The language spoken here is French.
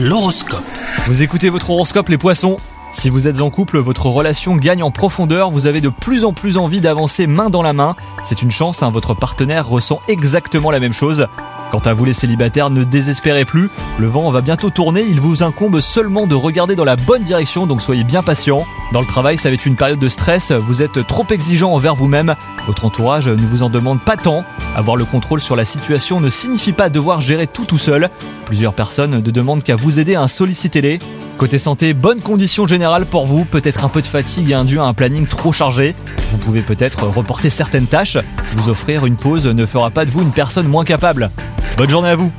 L'horoscope. Vous écoutez votre horoscope les poissons Si vous êtes en couple, votre relation gagne en profondeur, vous avez de plus en plus envie d'avancer main dans la main. C'est une chance, hein, votre partenaire ressent exactement la même chose. Quant à vous les célibataires, ne désespérez plus, le vent va bientôt tourner, il vous incombe seulement de regarder dans la bonne direction, donc soyez bien patient. Dans le travail, ça va être une période de stress, vous êtes trop exigeant envers vous-même, votre entourage ne vous en demande pas tant. Avoir le contrôle sur la situation ne signifie pas devoir gérer tout tout seul. Plusieurs personnes ne demandent qu'à vous aider, à solliciter-les. Côté santé, bonne condition générale pour vous, peut-être un peu de fatigue induit à un planning trop chargé. Vous pouvez peut-être reporter certaines tâches, vous offrir une pause ne fera pas de vous une personne moins capable. Bonne journée à vous